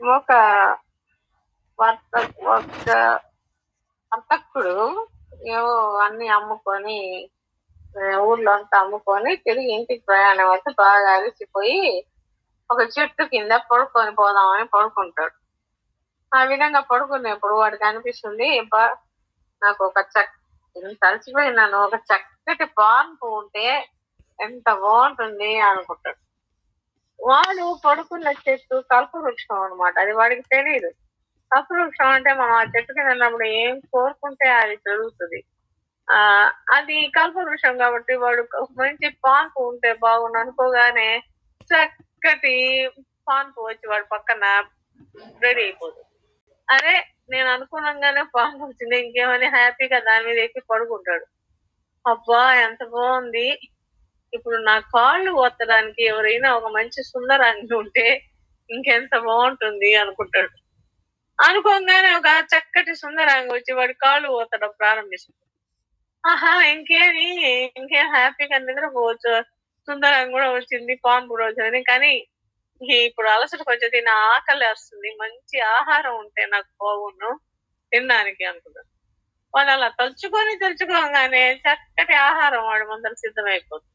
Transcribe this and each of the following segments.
ఒక వర్త ఒక వర్తకుడు ఏవో అన్ని అమ్ముకొని ఊర్లో అంతా అమ్ముకొని తిరిగి ఇంటికి ప్రయాణం అయితే బాగా అలసిపోయి ఒక చెట్టు కింద పడుకొని పోదామని పడుకుంటాడు. ఆ విధంగా పడుకునేప్పుడు వాడికి అనిపిస్తుంది నాకు ఒక చక్క ఇంత అలసిపోయినాను ఒక చక్కటి పాన్పు ఉంటే ఎంత బాగుంటుంది అనుకుంటాడు. వాడు పడుకున్న చెట్టు కల్పవృక్షం అన్నమాట. అది వాడికి తెలియదు కల్పవృక్షం అంటే మనం ఆ చెట్టు కింద ఉన్నప్పుడు ఏం కోరుకుంటే అది జరుగుతుంది ఆ అది కల్పవృక్షం కాబట్టి వాడు ఒక మంచి పాన్పు ఉంటే బాగుండు అనుకోగానే చక్కటి పాన్పు వచ్చి వాడి పక్కన రెడీ అయిపోతుంది అరే నేను అనుకున్నాగానే పాన్పు వచ్చింది. ఇంకేమని హ్యాపీగా దాని మీద ఎక్కి పడుకుంటాడు. అబ్బా ఎంత బాగుంది. ఇప్పుడు నా కాళ్ళు ఓత్తడానికి ఎవరైనా ఒక మంచి సుందరాన్ని ఉంటే ఇంకెంత బాగుంటుంది అనుకుంటాడు. అనుకోగానే ఒక చక్కటి సుందరాంగి వచ్చి వాడి కాళ్ళు పోతడం ప్రారంభిస్తుంది. ఆహా ఇంకేమి ఇంకేం హ్యాపీగా నిద్రపోవచ్చు. సుందరాంగి కూడా వచ్చింది పాన్ కూడా వచ్చింది. కానీ ఇప్పుడు అలసటకు వచ్చేది నా ఆకలి వస్తుంది. మంచి ఆహారం ఉంటే నాకు బాగుండు తినడానికి అనుకున్నాను వాళ్ళు అలా తలుచుకొని తలుచుకోగానే చక్కటి ఆహారం వాడు ముందర సిద్ధమైపోతుంది.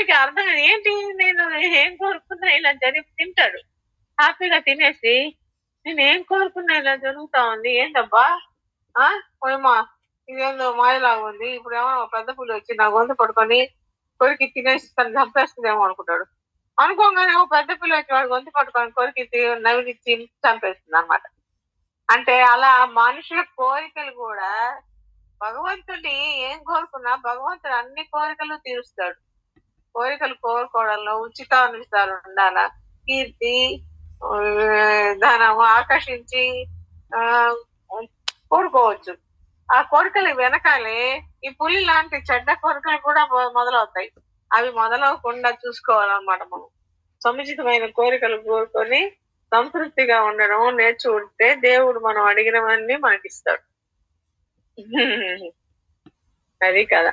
వాడికి అర్థం ఏంటి? నేను ఏం కోరుకున్నా ఇలా జరిగి తింటాడు. హ్యాపీగా తినేసి నేను ఏం కోరుకున్నా ఇలా జరుగుతా ఉంది? ఏంటబ్బా ఆ? పోయమ్మా ఇదేందో మాయలాగా ఉంది. ఇప్పుడు ఏమో పెద్ద పులి వచ్చి నా గొంతు పట్టుకొని కొరికి తినేసి తను చంపేస్తుందేమో అనుకుంటాడు. అనుకోగానే ఒక పెద్ద పిల్ల వచ్చి వాడు గొంతు పట్టుకొని కొరికి తి- చంపేస్తుంది అనమాట అంటే అలా మనుషుల కోరికలు కూడా భగవంతుడి ఏం కోరుకున్నా భగవంతుడు అన్ని కోరికలు తీరుస్తాడు. కోరికలు కోరుకోవడంలో ఉచితానుసారం ఉండాల? కీర్తి ధనము ఆకర్షించి ఆ కోరుకోవచ్చు. ఆ కోరికలు వెనకాలే ఈ పులి లాంటి చెడ్డ కోరికలు కూడా మొదలవుతాయి. అవి మొదలవకుండా చూసుకోవాలన్నమాట మనం. సముచితమైన కోరికలు కోరుకొని సంతృప్తిగా ఉండడం నేర్చుకుంటే దేవుడు మనం అడిగినవన్నీ మనకిస్తాడు. అది కదా